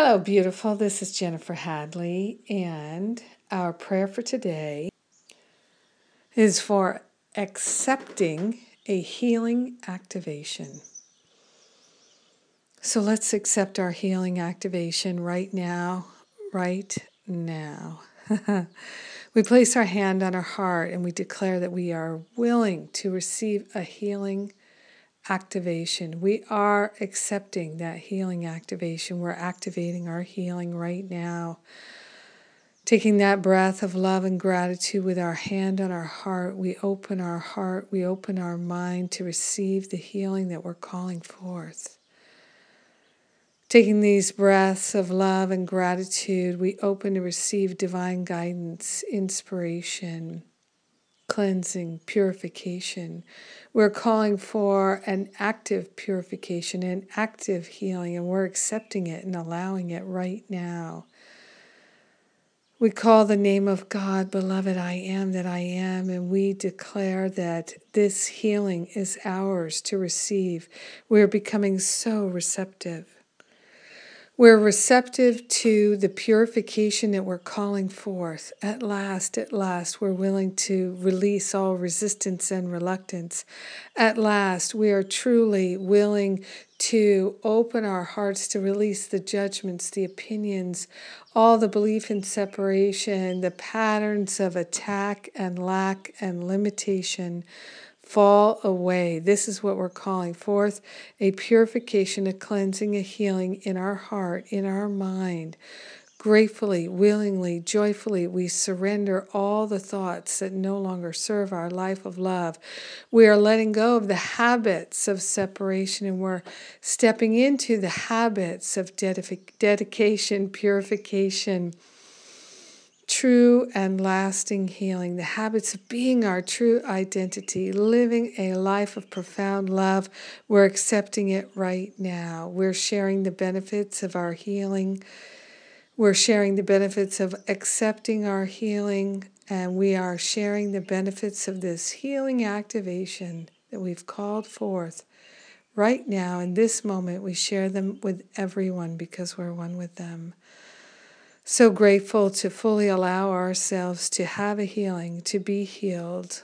Hello, beautiful. This is Jennifer Hadley, and our prayer for today is for accepting a healing activation. So let's accept our healing activation right now, right now. we place our hand on our heart and we declare that we are willing to receive a healing activation. We are accepting that healing activation. We're activating our healing right now. Taking that breath of love and gratitude with our hand on our heart, we open our heart, we open our mind to receive the healing that we're calling forth. Taking these breaths of love and gratitude, we open to receive divine guidance, inspiration, cleansing, purification. We're calling for an active purification, an active healing, and we're accepting it and allowing it right now. We call the name of God, beloved, I am that I am, and we declare that this healing is ours to receive. We're becoming so receptive. We're receptive to the purification that we're calling forth. At last, at last, we're willing to release all resistance and reluctance. At last, we are truly willing to open our hearts to release the judgments, the opinions, all the belief in separation, the patterns of attack and lack and limitation fall away. This is what we're calling forth a purification, a cleansing, a healing in our heart, in our mind. Gratefully, willingly, joyfully, we surrender all the thoughts that no longer serve our life of love. We are letting go of the habits of separation and we're stepping into the habits of dedication, purification true and lasting healing, the habits of being our true identity, living a life of profound love. We're accepting it right now. We're sharing the benefits of our healing. We're sharing the benefits of accepting our healing, and we are sharing the benefits of this healing activation that we've called forth. Right now, in this moment, we share them with everyone because we're one with them. So grateful to fully allow ourselves to have a healing, to be healed.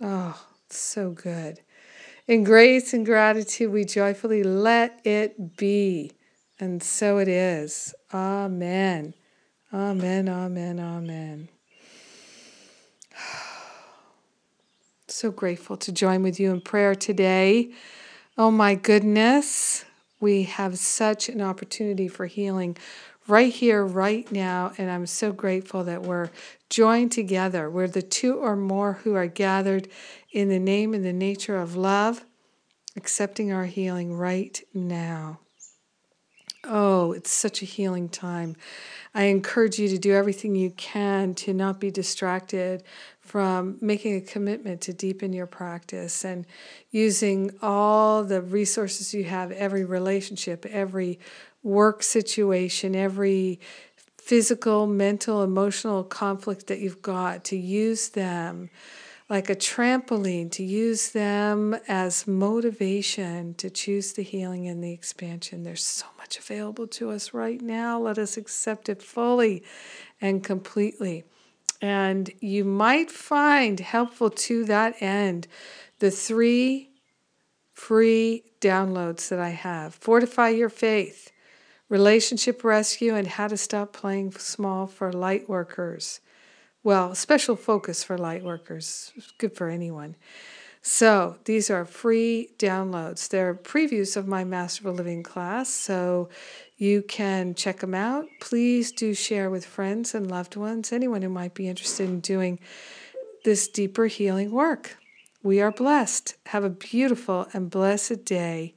Oh, so good. In grace and gratitude, we joyfully let it be. And so it is. Amen. Amen, amen, amen. So grateful to join with you in prayer today. Oh my goodness, we have such an opportunity for healing right here, right now. And I'm so grateful that we're joined together. We're the two or more who are gathered in the name and the nature of love, accepting our healing right now. Oh, it's such a healing time. I encourage you to do everything you can to not be distracted from making a commitment to deepen your practice and using all the resources you have, every relationship, every work situation, every physical, mental, emotional conflict that you've got, to use them like a trampoline, to use them as motivation to choose the healing and the expansion. There's so much available to us right now. Let us accept it fully and completely. And you might find helpful to that end the three free downloads that I have Fortify Your Faith relationship rescue, and how to stop playing small for light workers. Well, special focus for light workers, good for anyone. So, these are free downloads. They're previews of my Masterful Living class, so you can check them out. Please do share with friends and loved ones, anyone who might be interested in doing this deeper healing work. We are blessed. Have a beautiful and blessed day,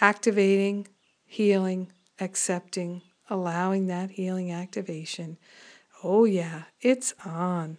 activating, healing, accepting, allowing that healing activation. Oh, yeah, it's on.